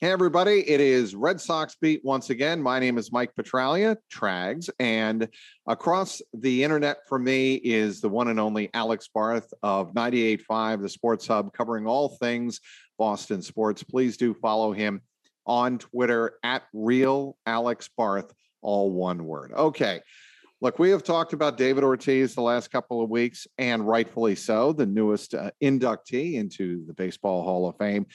Hey, everybody. It is Red Sox Beat once again. My name is Mike Petraglia, Trags, and across the internet for me is the one and only Alex Barth of 98.5, the Sports Hub, covering all things Boston sports. Please do follow him on Twitter at Real Alex Barth, all one word. Okay. Look, we have talked about David Ortiz the last couple of weeks, and rightfully so, the newest uh, inductee into the Baseball Hall of Fame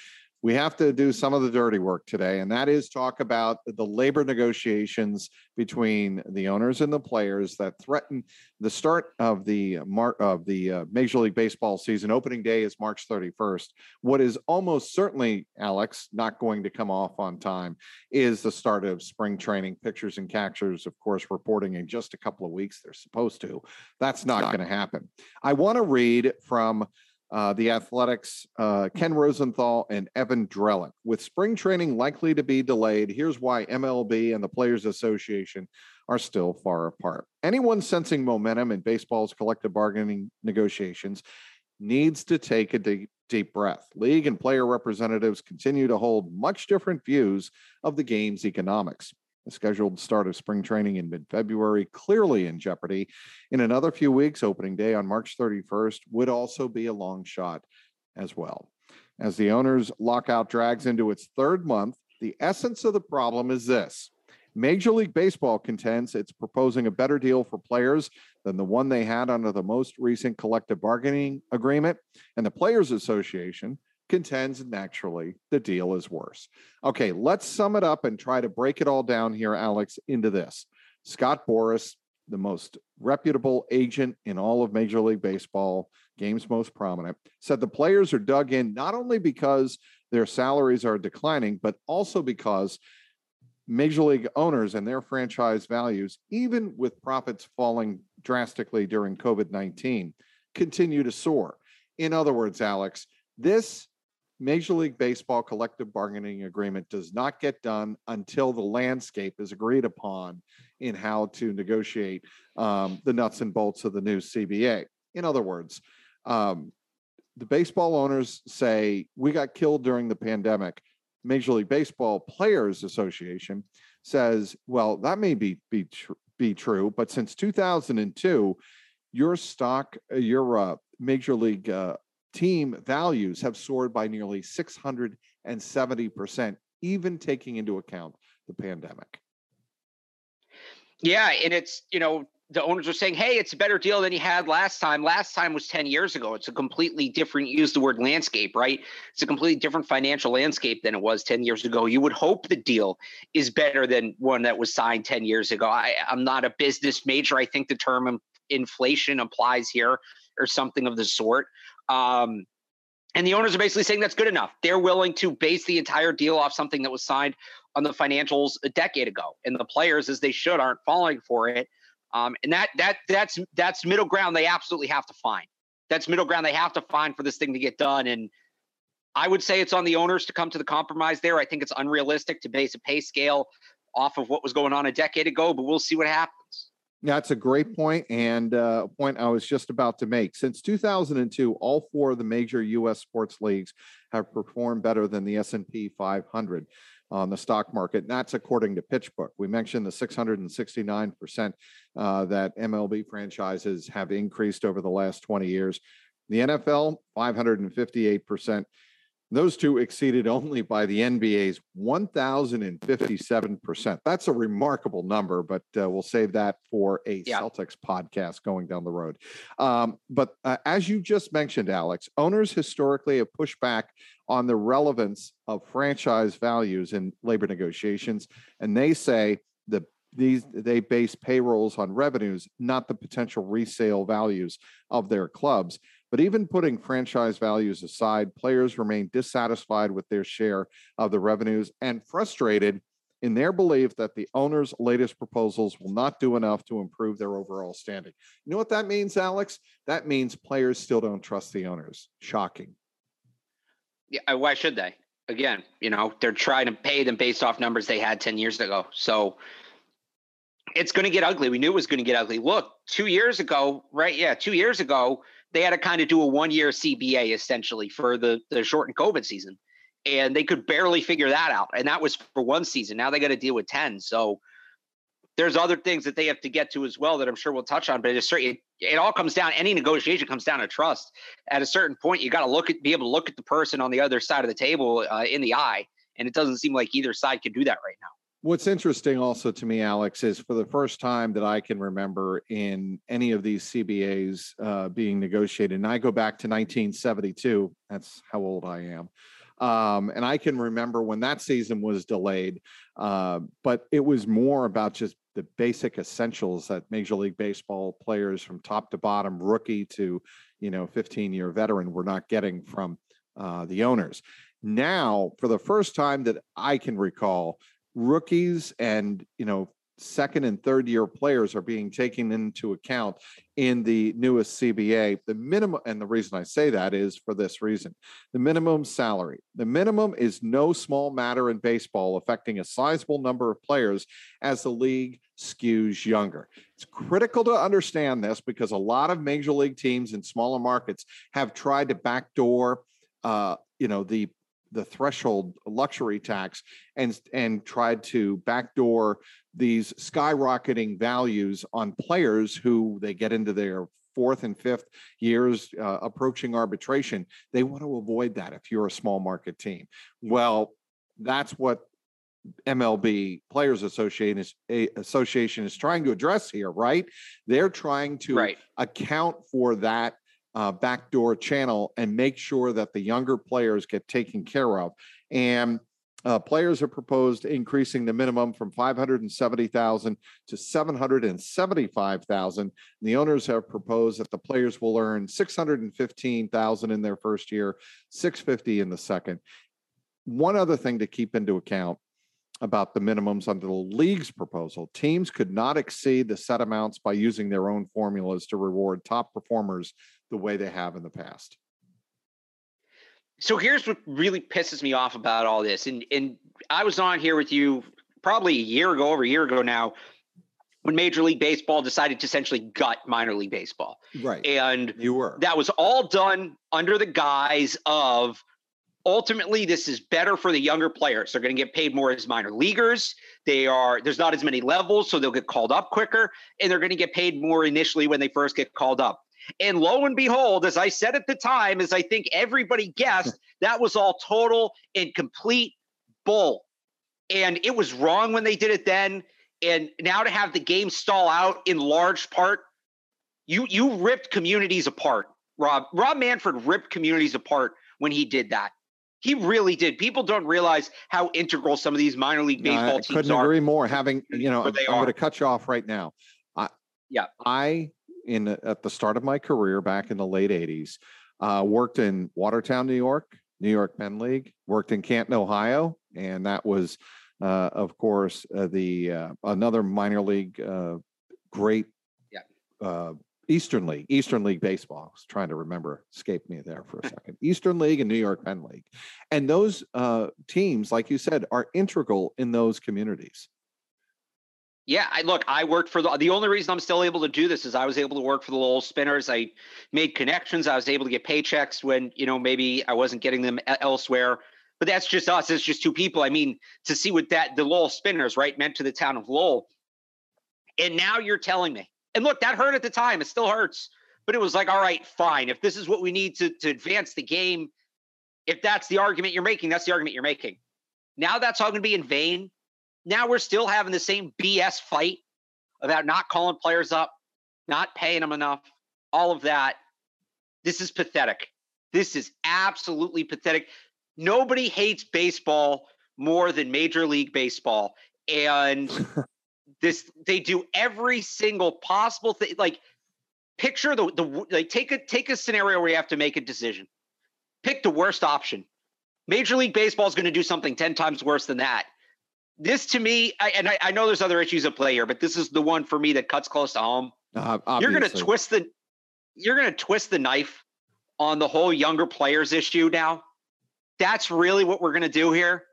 we have to do some of the dirty work today, and that is talk about the labor negotiations between the owners and the players that threaten the start of the mar- of the uh, Major League Baseball season. Opening day is March 31st. What is almost certainly, Alex, not going to come off on time is the start of spring training. Pitchers and catchers, of course, reporting in just a couple of weeks. They're supposed to. That's not, not. going to happen. I want to read from uh, the Athletic's, uh, Ken Rosenthal and Evan Drellich. With spring training likely to be delayed, here's why MLB and the Players Association are still far apart. Anyone sensing momentum in baseball's collective bargaining negotiations needs to take a deep, deep breath. League and player representatives continue to hold much different views of the game's economics. The scheduled start of spring training in mid February, clearly in jeopardy. In another few weeks, opening day on March 31st would also be a long shot as well. As the owners' lockout drags into its third month, the essence of the problem is this Major League Baseball contends it's proposing a better deal for players than the one they had under the most recent collective bargaining agreement. And the Players Association contends naturally the deal is worse. Okay, let's sum it up and try to break it all down here, Alex, into this. Scott Boras, the most reputable agent in all of Major League Baseball, game's most prominent, said the players are dug in not only because their salaries are declining, but also because Major League owners and their franchise values, even with profits falling drastically during COVID 19, continue to soar. In other words, Alex, this Major League Baseball collective bargaining agreement does not get done until the landscape is agreed upon in how to negotiate um, the nuts and bolts of the new CBA. In other words, um, the baseball owners say we got killed during the pandemic. Major League Baseball Players Association says, well, that may be be tr- be true, but since 2002, your stock, uh, your uh, Major League uh, team values have soared by nearly 670%, even taking into account the pandemic. Yeah, and it's, you know, the owners are saying, hey, it's a better deal than you had last time. Last time was 10 years ago. It's a completely different, use the word landscape, right? It's a completely different financial landscape than it was 10 years ago. You would hope the deal is better than one that was signed 10 years ago. I, I'm not a business major. I think the term inflation applies here or something of the sort. Um, and the owners are basically saying that's good enough. They're willing to base the entire deal off something that was signed on the financials a decade ago, and the players, as they should, aren't falling for it. Um, and that that that's that's middle ground they absolutely have to find. That's middle ground they have to find for this thing to get done. And I would say it's on the owners to come to the compromise there. I think it's unrealistic to base a pay scale off of what was going on a decade ago, but we'll see what happens. That's a great point and uh, a point I was just about to make. Since 2002, all four of the major U.S. sports leagues have performed better than the S&P 500 on the stock market. And that's according to PitchBook. We mentioned the 669% uh, that MLB franchises have increased over the last 20 years. The NFL, 558%. Those two exceeded only by the NBA's 1,057%. That's a remarkable number, but uh, we'll save that for a yeah. Celtics podcast going down the road. Um, but uh, as you just mentioned, Alex, owners historically have pushed back on the relevance of franchise values in labor negotiations, and they say the these they base payrolls on revenues, not the potential resale values of their clubs. But even putting franchise values aside, players remain dissatisfied with their share of the revenues and frustrated in their belief that the owner's latest proposals will not do enough to improve their overall standing. You know what that means, Alex? That means players still don't trust the owners. Shocking. Yeah, uh, why should they? Again, you know, they're trying to pay them based off numbers they had 10 years ago. So it's going to get ugly. We knew it was going to get ugly. Look, two years ago, right? Yeah, two years ago, they had to kind of do a one year CBA essentially for the, the shortened COVID season and they could barely figure that out. And that was for one season. Now they got to deal with 10. So there's other things that they have to get to as well that I'm sure we'll touch on. But it, it, it all comes down, any negotiation comes down to trust. At a certain point, you got to look at, be able to look at the person on the other side of the table uh, in the eye. And it doesn't seem like either side can do that right now. What's interesting also to me, Alex, is for the first time that I can remember in any of these CBAs uh, being negotiated, and I go back to 1972, that's how old I am. Um, and I can remember when that season was delayed, uh, but it was more about just the basic essentials that Major League Baseball players from top to bottom, rookie to, you know, 15 year veteran, were not getting from uh, the owners. Now, for the first time that I can recall, rookies and, you know, second and third year players are being taken into account in the newest CBA. The minimum, and the reason I say that is for this reason the minimum salary. The minimum is no small matter in baseball, affecting a sizable number of players as the league skews younger. It's critical to understand this because a lot of major league teams in smaller markets have tried to backdoor. Uh, you know the the threshold luxury tax and and tried to backdoor these skyrocketing values on players who they get into their fourth and fifth years uh, approaching arbitration they want to avoid that if you're a small market team well that's what MLB Players Association is, Association is trying to address here, right? They're trying to right. account for that uh, backdoor channel and make sure that the younger players get taken care of. And uh, players have proposed increasing the minimum from 570,000 to 775,000. The owners have proposed that the players will earn 615,000 in their first year, 650 in the second. One other thing to keep into account about the minimums under the league's proposal. Teams could not exceed the set amounts by using their own formulas to reward top performers the way they have in the past. So here's what really pisses me off about all this. And and I was on here with you probably a year ago, over a year ago now, when Major League Baseball decided to essentially gut minor league baseball. Right. And you were. That was all done under the guise of ultimately this is better for the younger players they're going to get paid more as minor leaguers they are there's not as many levels so they'll get called up quicker and they're going to get paid more initially when they first get called up and lo and behold as i said at the time as i think everybody guessed that was all total and complete bull and it was wrong when they did it then and now to have the game stall out in large part you you ripped communities apart rob rob manfred ripped communities apart when he did that he really did. People don't realize how integral some of these minor league baseball no, I teams couldn't are. agree more. Having you know, I'm, I'm going to cut you off right now. I, yeah, I in at the start of my career back in the late '80s, uh, worked in Watertown, New York, New York Penn League. Worked in Canton, Ohio, and that was, uh, of course, uh, the uh, another minor league uh, great yeah. Uh, Eastern League, Eastern League baseball. I was trying to remember, escaped me there for a second. Eastern League and New York Penn League, and those uh, teams, like you said, are integral in those communities. Yeah, I look. I worked for the. The only reason I'm still able to do this is I was able to work for the Lowell Spinners. I made connections. I was able to get paychecks when you know maybe I wasn't getting them elsewhere. But that's just us. It's just two people. I mean, to see what that the Lowell Spinners right meant to the town of Lowell. And now you're telling me and look, that hurt at the time. It still hurts. But it was like, all right, fine. If this is what we need to, to advance the game, if that's the argument you're making, that's the argument you're making. Now that's all going to be in vain. Now we're still having the same BS fight about not calling players up, not paying them enough, all of that. This is pathetic. This is absolutely pathetic. Nobody hates baseball more than Major League Baseball. And this they do every single possible thing like picture the the like take a take a scenario where you have to make a decision. Pick the worst option. Major League Baseball is going to do something 10 times worse than that. This to me, I, and I, I, know there's other issues at play here, but this is the one for me that cuts close to home. Uh, you're going to twist the you're going to twist the knife on the whole younger players issue now. That's really what we're going to do here.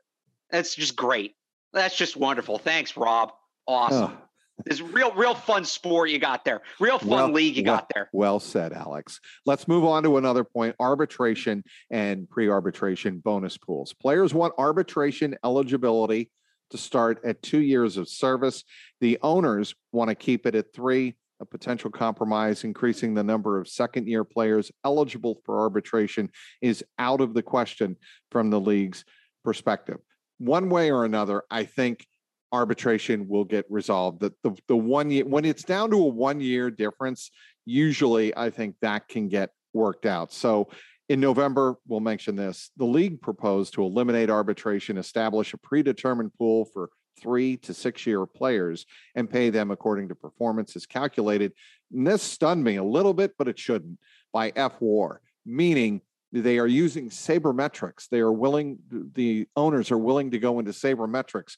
That's just great. That's just wonderful. Thanks, Rob. Awesome. This real, real fun sport you got there. Real fun well, league you well, got there. Well said, Alex. Let's move on to another point arbitration and pre arbitration bonus pools. Players want arbitration eligibility to start at two years of service. The owners want to keep it at three. A potential compromise increasing the number of second year players eligible for arbitration is out of the question from the league's perspective. One way or another, I think arbitration will get resolved. The, the, the one year, when it's down to a one year difference, usually I think that can get worked out. So in November, we'll mention this. The league proposed to eliminate arbitration, establish a predetermined pool for three to six year players, and pay them according to performance as calculated. And this stunned me a little bit, but it shouldn't, by fWAR, meaning they are using sabermetrics. They are willing, the owners are willing to go into sabermetrics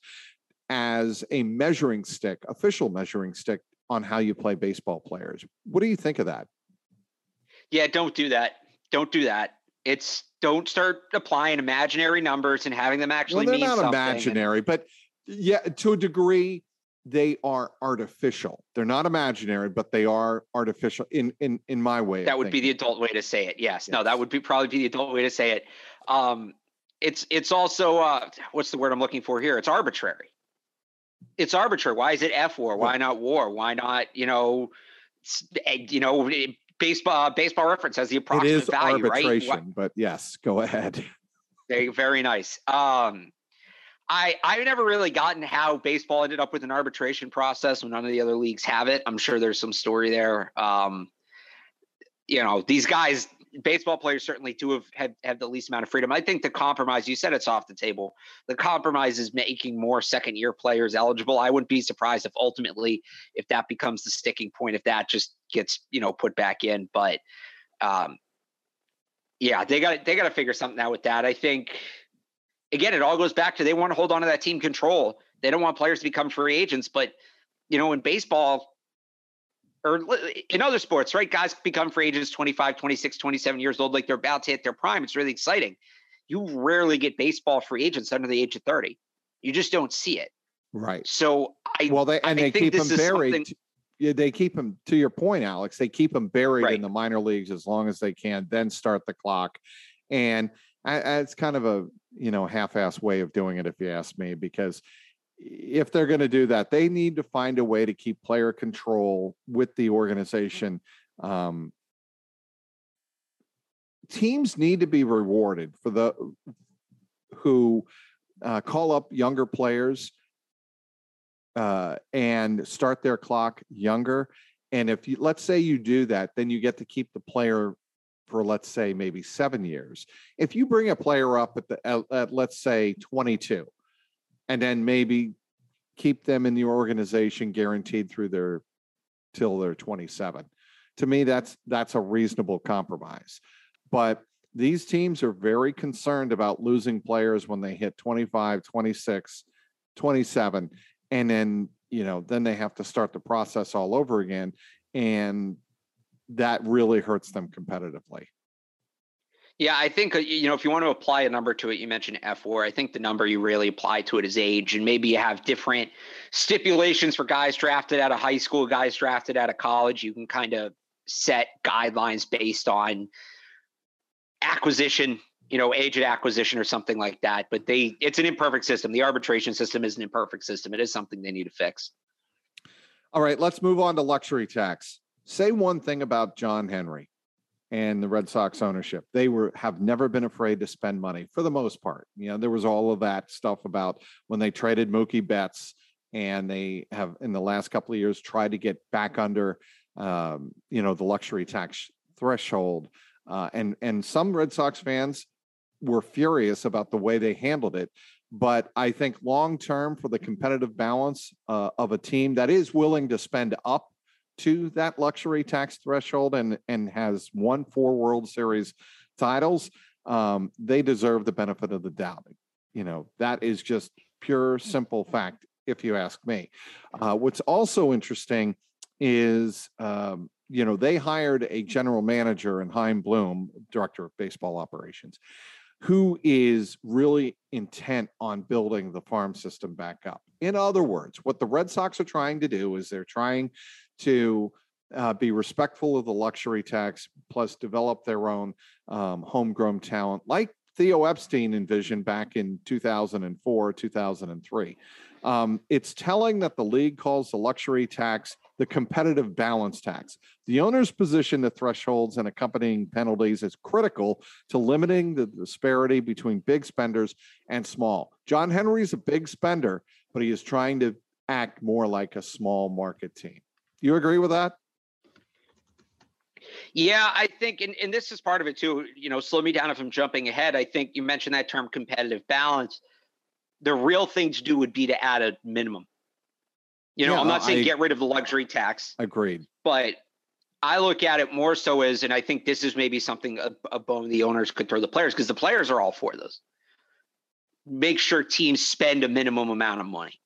as a measuring stick, official measuring stick on how you play baseball players. What do you think of that? Yeah, don't do that. Don't do that. It's don't start applying imaginary numbers and having them actually well, they're not imaginary, and, but yeah, to a degree, they are artificial. They're not imaginary, but they are artificial in in in my way. That would thinking. be the adult way to say it. Yes. yes. No, that would be probably be the adult way to say it. Um, it's it's also uh, what's the word I'm looking for here? It's arbitrary it's arbitrary. Why is it fWAR? Why not war? Why not, you know, you know, baseball baseball reference has the approximate it is value, arbitration, right? But yes, go ahead. Very, very nice. Um, I I've never really gotten how baseball ended up with an arbitration process when none of the other leagues have it. I'm sure there's some story there. Um, you know, these guys baseball players certainly do have, have have the least amount of freedom. I think the compromise, you said it's off the table. The compromise is making more second year players eligible. I wouldn't be surprised if ultimately if that becomes the sticking point, if that just gets, you know, put back in. But um yeah, they got they got to figure something out with that. I think again, it all goes back to they want to hold on to that team control. They don't want players to become free agents, but you know, in baseball, or in other sports, right? Guys become free agents 25, 26, 27 years old, like they're about to hit their prime. It's really exciting. You rarely get baseball free agents under the age of 30. You just don't see it. Right. So I well, they and I they keep them buried. Yeah, they keep them to your point, Alex. They keep them buried right. in the minor leagues as long as they can, then start the clock. And i it's kind of a you know half-ass way of doing it, if you ask me, because if they're going to do that, they need to find a way to keep player control with the organization. Um, teams need to be rewarded for the who uh, call up younger players uh, and start their clock younger. And if you let's say you do that, then you get to keep the player for let's say maybe seven years. If you bring a player up at the at, at let's say 22 and then maybe keep them in the organization guaranteed through their till they're 27 to me that's that's a reasonable compromise. But these teams are very concerned about losing players when they hit 25 26 27 and then you know then they have to start the process all over again and that really hurts them competitively yeah, I think uh, you know if you want to apply a number to it, you mentioned fWAR. I think the number you really apply to it is age, and maybe you have different stipulations for guys drafted out of high school, guys drafted out of college. You can kind of set guidelines based on acquisition, you know, age at acquisition or something like that. But they, it's an imperfect system. The arbitration system is an imperfect system. It is something they need to fix. All right, let's move on to luxury tax. Say one thing about John Henry and the Red Sox ownership. They were have never been afraid to spend money for the most part. You know, there was all of that stuff about when they traded Mookie Betts, and they have in the last couple of years tried to get back under, um, you know, the luxury tax threshold. Uh, and and some Red Sox fans were furious about the way they handled it. But I think long term for the competitive balance uh, of a team that is willing to spend up to that luxury tax threshold and and has won four World Series titles, um, they deserve the benefit of the doubt. You know, that is just pure, simple fact, if you ask me. Uh, what's also interesting is, um, you know, they hired a general manager in Chaim Bloom, director of baseball operations, who is really intent on building the farm system back up. In other words, what the Red Sox are trying to do is they're trying to uh, be respectful of the luxury tax, plus develop their own um, homegrown talent, like Theo Epstein envisioned back in 2004, 2003. Um, it's telling that the league calls the luxury tax the competitive balance tax. The owner's position the thresholds and accompanying penalties is critical to limiting the disparity between big spenders and small. John Henry is a big spender, but he is trying to act more like a small market team. You agree with that? Yeah, I think, and, and this is part of it too. You know, slow me down if I'm jumping ahead. I think you mentioned that term competitive balance. The real thing to do would be to add a minimum. You know, yeah, I'm not saying I, get rid of the luxury tax. Agreed. But I look at it more so as, and I think this is maybe something a, a bone the owners could throw the players because the players are all for this. Make sure teams spend a minimum amount of money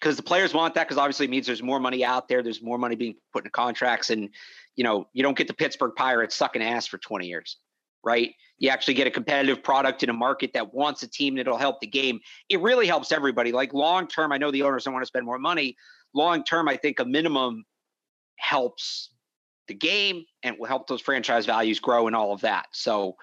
because the players want that because obviously it means there's more money out there, there's more money being put in contracts, and you know you don't get the Pittsburgh Pirates sucking ass for 20 years, right? You actually get a competitive product in a market that wants a team that'll help the game. It really helps everybody. Like long term, I know the owners don't want to spend more money. Long term, I think a minimum helps the game and will help those franchise values grow and all of that. So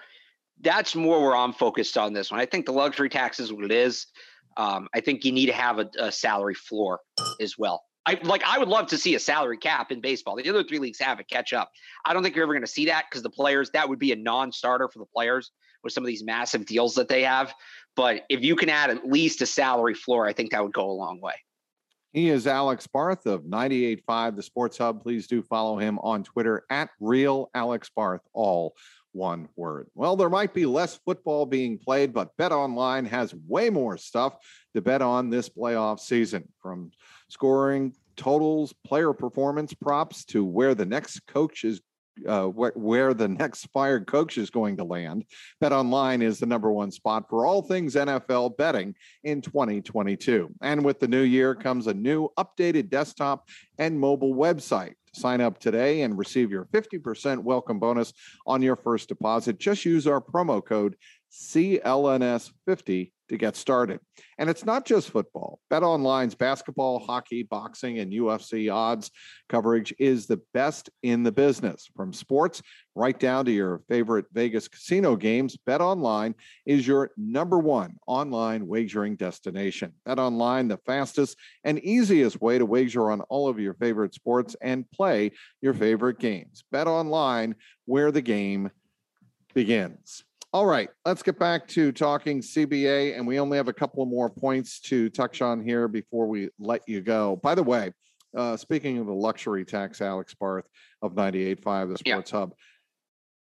that's more where I'm focused on this one. I think the luxury tax is what it is. Um, I think you need to have a, a, salary floor as well. I like. I would love to see a salary cap in baseball. The other three leagues have it. Catch up. I don't think you're ever going to see that because the players that would be a non-starter for the players with some of these massive deals that they have. But if you can add at least a salary floor, I think that would go a long way. He is Alex Barth of 98.5 The Sports Hub. Please do follow him on Twitter at Real Alex Barth, all one word. Well, there might be less football being played, but Bet Online has way more stuff to bet on this playoff season from scoring totals, player performance props to where the next coach is uh, wh- where the next fired coach is going to land. Bet Online is the number one spot for all things NFL betting in 2022. And with the new year comes a new updated desktop and mobile website. Sign up today and receive your 50% welcome bonus on your first deposit. Just use our promo code CLNS50 to get started. And it's not just football. Bet Online's basketball, hockey, boxing, and UFC odds coverage is the best in the business. From sports right down to your favorite Vegas casino games, Bet Online is your number one online wagering destination. Bet Online, the fastest and easiest way to wager on all of your favorite sports and play your favorite games. Bet Online, where the game begins. All right, let's get back to talking CBA, and we only have a couple more points to touch on here before we let you go. By the way, uh, speaking of the luxury tax, Alex Barth of 98.5, the Sports yeah. Hub,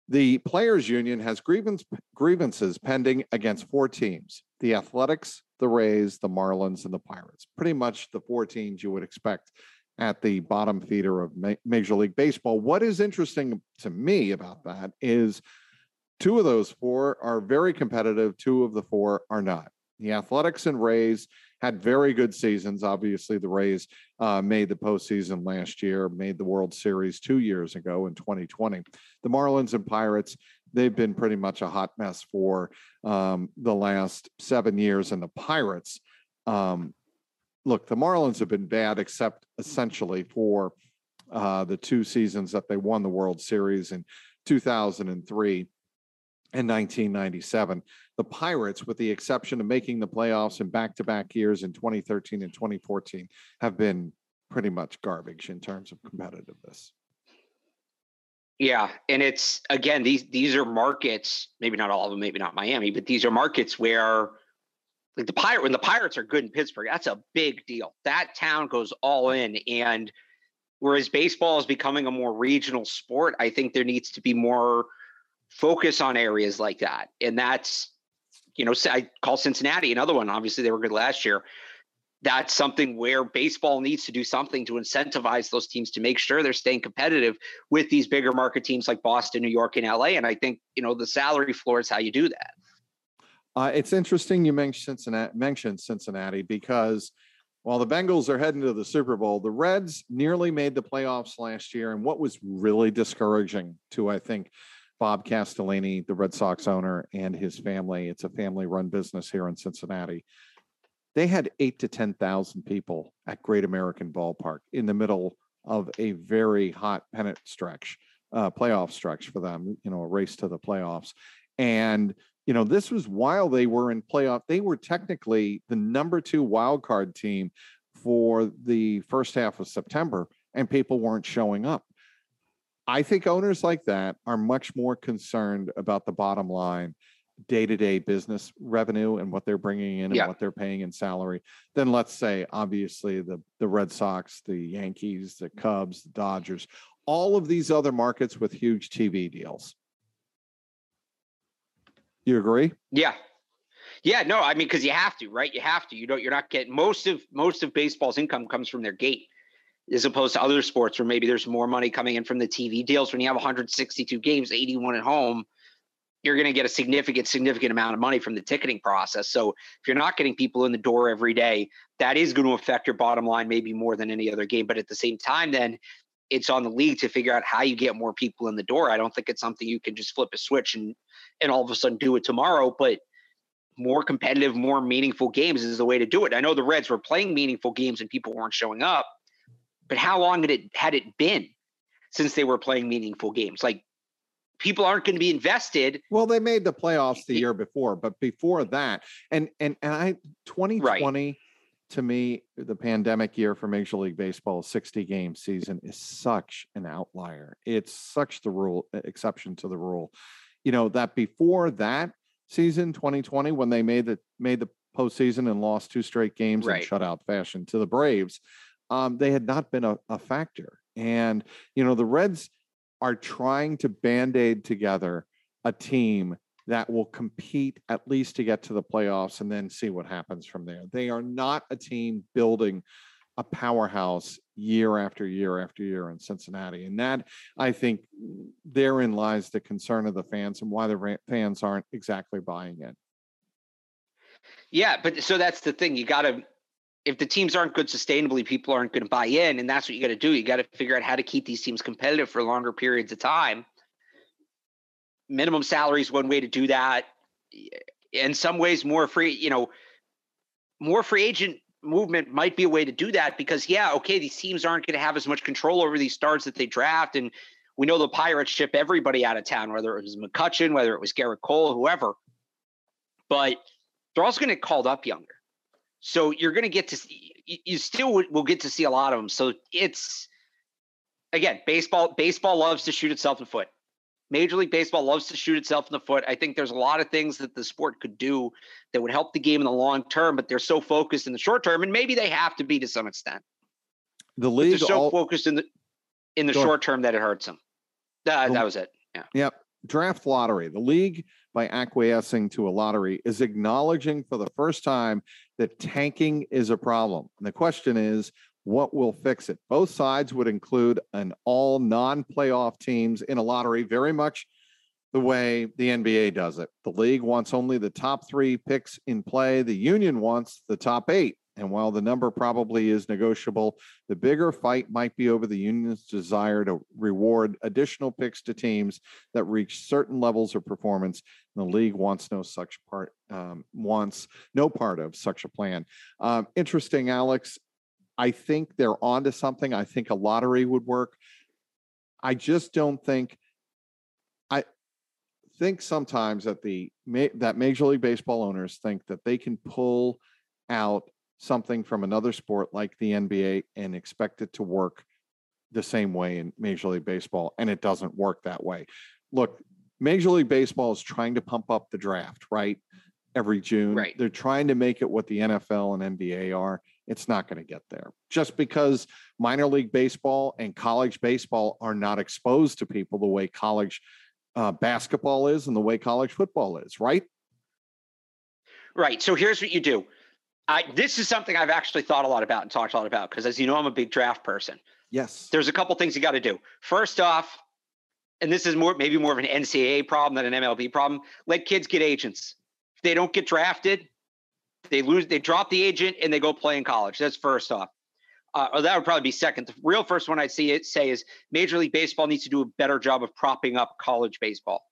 the Players Union has grievance, grievances pending against four teams the Athletics, the Rays, the Marlins, and the Pirates. Pretty much the four teams you would expect at the bottom feeder of Major League Baseball. What is interesting to me about that is Two of those four are very competitive. Two of the four are not. The Athletics and Rays had very good seasons. Obviously, the Rays uh, made the postseason last year, made the World Series two years ago in 2020. The Marlins and Pirates, they've been pretty much a hot mess for um, the last seven years. And the Pirates, um, look, the Marlins have been bad, except essentially for uh, the two seasons that they won the World Series in 2003 in 1997. The Pirates, with the exception of making the playoffs in back to back years in 2013 and 2014, have been pretty much garbage in terms of competitiveness. Yeah, and it's again these these are markets, maybe not all of them, maybe not Miami, but these are markets where like the pirate when the Pirates are good in Pittsburgh, that's a big deal. That town goes all in and whereas baseball is becoming a more regional sport, I think there needs to be more focus on areas like that. And that's, you know, I call Cincinnati another one. Obviously, they were good last year. that's something where baseball needs to do something to incentivize those teams to make sure they're staying competitive with these bigger market teams like Boston, New York, and LA. And I think you know the salary floor is how you do that. Uh, it's interesting you mentioned Cincinnati, mentioned Cincinnati because while the Bengals are heading to the Super Bowl, the Reds nearly made the playoffs last year. And what was really discouraging to, I think, Bob Castellini, the Red Sox owner, and his family, it's a family run business here in Cincinnati they had eight to 10,000 people at Great American Ballpark in the middle of a very hot pennant stretch, uh, playoff stretch for them, you know, a race to the playoffs. And, you know, this was while they were in playoff. They were technically the number two wild card team for the first half of September, and people weren't showing up. I think owners like that are much more concerned about the bottom line day-to-day business revenue and what they're bringing in and Yeah. what they're paying in salary then let's say obviously the the red sox the yankees the cubs the dodgers all of these other markets with huge tv deals you agree Yeah. Yeah, no, I mean, because you have to, right? You have to. You don't. You're not getting most of most of baseball's income comes from their gate, as opposed to other sports where maybe there's more money coming in from the TV deals. When you have 162 games, 81 at home, you're going to get a significant, significant amount of money from the ticketing process. So if you're not getting people in the door every day, that is going to affect your bottom line maybe more than any other game. But at the same time, then it's on the league to figure out how you get more people in the door. I don't think it's something you can just flip a switch and and all of a sudden do it tomorrow, but more competitive, more meaningful games is the way to do it. I know the Reds were playing meaningful games and people weren't showing up, but how long had it had it been since they were playing meaningful games? Like people aren't going to be invested. well they made the playoffs the year before but before that and and and i 2020 to me the pandemic year for major league baseball 60 game season is such an outlier it's such the rule exception to the rule you know that before that season 2020 when they made the made the postseason and lost two straight games Right. in shutout fashion to the Braves, um, they had not been a, a factor. And you know the Reds are trying to band aid together a team that will compete at least to get to the playoffs and then see what happens from there. They are not a team building a powerhouse year after year after year in Cincinnati. And that, I think, therein lies the concern of the fans and why the fans aren't exactly buying it. Yeah, but so that's the thing. You got to, if the teams aren't good sustainably, people aren't going to buy in, and that's what you got to do. You got to figure out how to keep these teams competitive for longer periods of time. Minimum salary is one way to do that. In some ways, more free, you know, more free agent movement might be a way to do that because, yeah, okay, these teams aren't going to have as much control over these stars that they draft, and we know the Pirates ship everybody out of town, whether it was McCutchen, whether it was Gerrit Cole, whoever. But they're also going to get called up younger. So you're going to get to see, you- still will get to see a lot of them. So it's again, baseball baseball loves to shoot itself in the foot. Major League Baseball loves to shoot itself in the foot. I think there's a lot of things that the sport could do that would help the game in the long term, but they're so focused in the short term, and maybe they have to be to some extent. The league so all, focused in the in the short term that it hurts them. That, The- that was it. Yeah. Yep. Draft lottery. The league, by acquiescing to a lottery, is acknowledging for the first time that tanking is a problem. And the question is, what will fix it? Both sides would include an all non playoff teams in a lottery, very much the way the NBA does it. The league wants only the top three picks in play, the union wants the top eight. And while the number probably is negotiable, the bigger fight might be over the union's desire to reward additional picks to teams that reach certain levels of performance. And the league wants no such part, um, wants no part of such a plan. Um, interesting, Alex. I think they're onto something. I think a lottery would work. I just don't think. I think sometimes that the that Major League Baseball owners think that they can pull out something from another sport like the NBA and expect it to work the same way in Major League Baseball, and it doesn't work that way. Look, Major League Baseball is trying to pump up the draft, right? Every June. Right. They're trying to make it what the NFL and NBA are. It's not going to get there just because minor league baseball and college baseball are not exposed to people the way college uh, basketball is and the way college football is, right? Right. So here's what you do. I this is something I've actually thought a lot about and talked a lot about because as you know, I'm a big draft person. Yes. There's a couple things you got to do. First off, and this is more maybe more of an NCAA problem than an MLB problem. Let kids get agents. If they don't get drafted, they lose. They drop the agent and they go play in college. That's first off. Uh, or that would probably be second. The real first one I'd see it say is Major League Baseball needs to do a better job of propping up college baseball.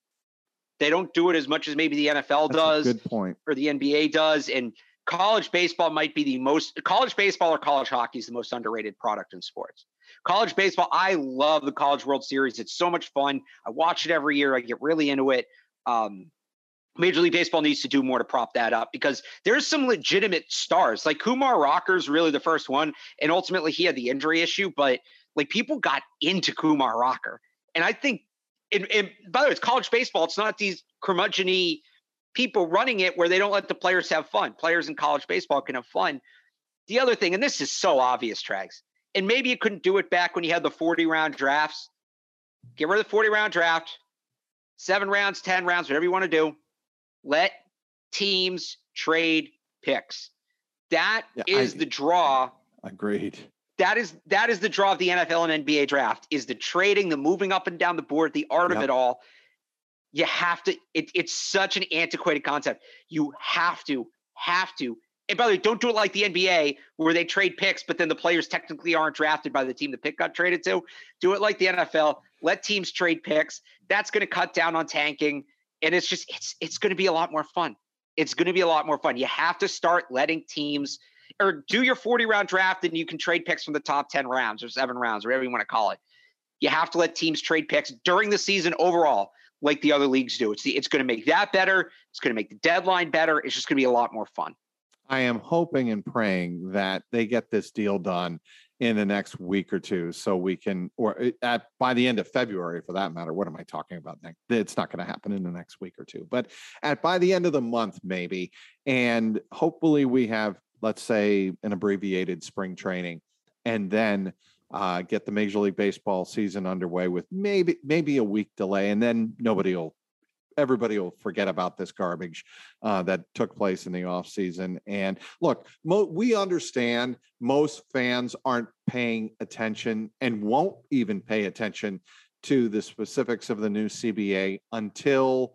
They don't do it as much as maybe the NFL That's does, good point. or the NBA does, and college baseball might be the most. College baseball or college hockey is the most underrated product in sports. College baseball, I love the College World Series. It's so much fun. I watch it every year. I get really into it. Um, Major League Baseball needs to do more to prop that up because there's some legitimate stars. Like Kumar Rocker's really the first one, and ultimately he had the injury issue, but like people got into Kumar Rocker. And I think, and, and by the way, it's college baseball. It's not these curmudgeon people running it where they don't let the players have fun. Players in college baseball can have fun. The other thing, and this is so obvious, Trags, and maybe you couldn't do it back when you had the 40 round drafts. Get rid of the 40 round draft, seven rounds, 10 rounds, whatever you want to do let teams trade picks. That Yeah, is I- the draw. Agreed. That is that is the draw of the NFL and NBA draft is the trading, the moving up and down the board, the art Yep. of it all. You have to. It, it's such an antiquated concept. You have to, have to. And by the way, don't do it like the NBA where they trade picks, but then the players technically aren't drafted by the team the pick got traded to. Do it like the NFL. Let teams trade picks. That's going to cut down on tanking and it's just it's it's going to be a lot more fun. It's going to be a lot more fun. You have to start letting teams or do your 40 round draft and you can trade picks from the top 10 rounds or 7 rounds whatever you want to call it. You have to let teams trade picks during the season overall like the other leagues do. It's the, it's going to make that better. It's going to make the deadline better. It's just going to be a lot more fun. I am hoping and praying that they get this deal done in the next week or two so we can or uh, at by the end of February for that matter what am I talking about it's not going to happen in the next week or two but at by the end of the month maybe and hopefully we have let's say an abbreviated spring training and then uh, get the Major League Baseball season underway with maybe maybe a week delay and then nobody will everybody will forget about this garbage uh, that took place in the offseason. And look, mo- we understand most fans aren't paying attention and won't even pay attention to the specifics of the new CBA until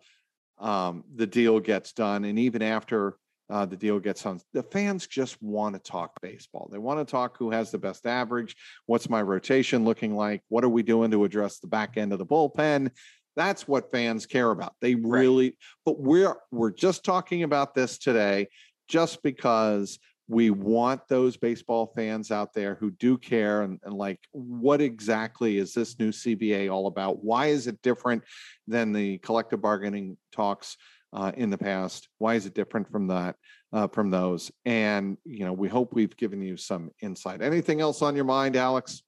um, the deal gets done. And even after uh, the deal gets done, the fans just want to talk baseball. They want to talk who has the best average. What's my rotation looking like? What are we doing to address the back end of the bullpen? That's what fans care about. They Right. really, but we're we're just talking about this today just because we want those baseball fans out there who do care and, and like what exactly is this new CBA all about? Why is it different than the collective bargaining talks uh, in the past? Why is it different from that uh, from those? And you know, we hope we've given you some insight. Anything else on your mind, Alex?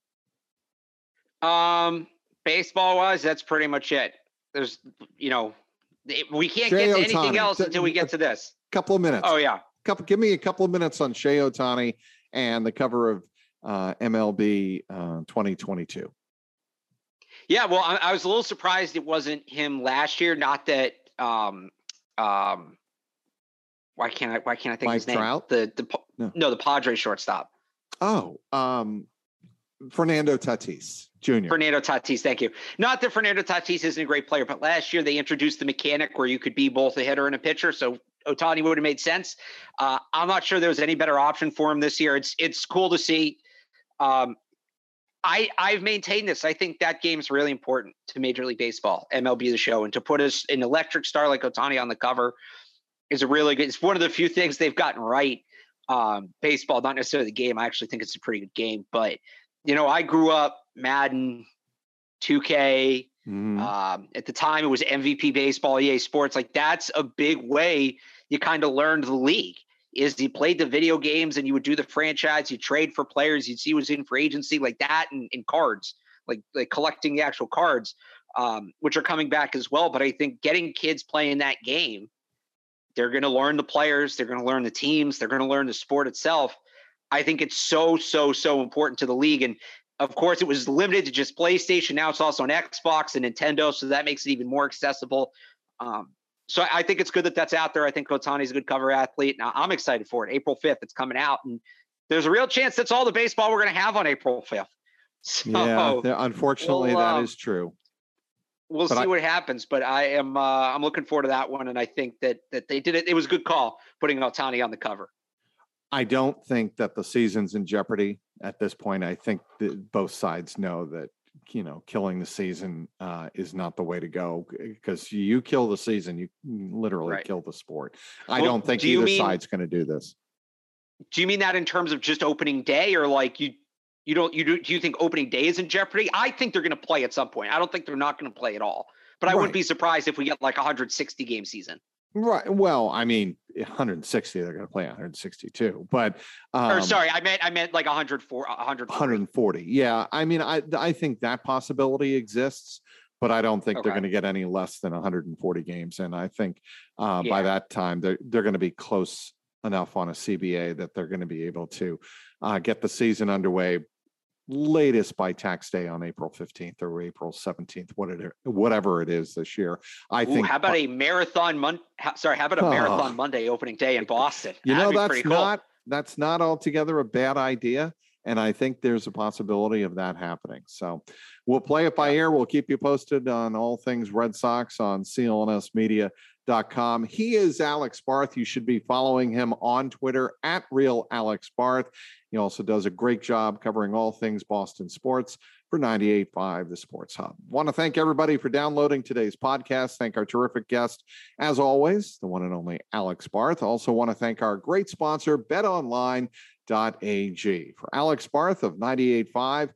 Um, baseball wise, that's pretty much it. There's, you know, we can't Jay get to anything else until we get to this. Couple of minutes. Oh yeah. couple give me a couple of minutes on Shohei Ohtani and the cover of uh, MLB uh, 2022. Yeah, well, I, I was a little surprised it wasn't him last year. Not that, um, um, why can't I? Why can't I think Mike of his name? Trout? The the No. no. the Padres shortstop, Oh, um, Fernando Tatis Jr. Fernando Tatis. Thank you. Not that Fernando Tatis isn't a great player, but last year they introduced the mechanic where you could be both a hitter and a pitcher. So Ohtani would have made sense. Uh, I'm not sure there was any better option for him this year. It's it's cool to see. Um, I I've maintained this. I think that game is really important to Major League Baseball, MLB the show, and to put us an electric star like Ohtani on the cover is a really good. It's one of the few things they've gotten right. Um, baseball, not necessarily the game. I actually think it's a pretty good game, but you know, I grew up Madden, 2K. Mhm. Um, at the time, it was MVP baseball, EA Sports. Like that's a big way you kind of learned the league. Is he played the video games and you would do the franchise, you trade for players, you'd see who's in for agency, like that, and, and cards, like like collecting the actual cards, um, which are coming back as well. But I think getting kids playing that game, they're going to learn the players, they're going to learn the teams, they're going to learn the sport itself. I think it's so so so important to the league, and of course, it was limited to just PlayStation. Now it's also on Xbox and Nintendo, so that makes it even more accessible. Um, so I think it's good that that's out there. I think Ohtani's a good cover athlete. Now I'm excited for it. April 5th, it's coming out, and there's a real chance that's all the baseball we're going to have on April 5th. So yeah, unfortunately, we'll, that is true. We'll but see I, what happens, but I am uh, I'm looking forward to that one, and I think that that they did it. It was a good call putting Ohtani on the cover. I don't think that the season's in jeopardy at this point. I think that both sides know that you know killing the season uh, is not the way to go because you kill the season, you literally right. kill the sport. I don't think do either mean, side's going to do this. Do you mean that in terms of just opening day, or like you you don't you do do you think opening day is in jeopardy? I think they're going to play at some point. I don't think they're not going to play at all. But I right. wouldn't be surprised if we get like a 160 game season. Right. Well, I mean, 160. They're going to play 162. But um, or sorry, I meant I meant like 104, 140. 140. Yeah. I mean, I I think that possibility exists, but I don't think okay. they're going to get any less than 140 games. And I think uh, yeah. by that time they're they're going to be close enough on a CBA that they're going to be able to uh, get the season underway latest by tax day on April 15th or April 17th, whatever it is this year. I Ooh, think. How about a marathon Mon? Sorry, how about a oh. marathon Monday opening day in Boston? You That'd know, that's cool. not that's not altogether a bad idea. And I think there's a possibility of that happening. So we'll play it by ear. We'll keep you posted on all things Red Sox on clnsmedia.com. He is Alex Barth. You should be following him on Twitter at Real Alex Barth. He also does a great job covering all things Boston sports for 98.5 The Sports Hub. Want to thank everybody for downloading today's podcast. Thank our terrific guest, as always, the one and only Alex Barth. Also want to thank our great sponsor, betonline.ag. For Alex Barth of 98.5,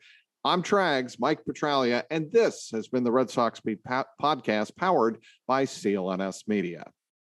I'm Trags, Mike Petraglia, and this has been the Red Sox Beat podcast powered by CLNS Media.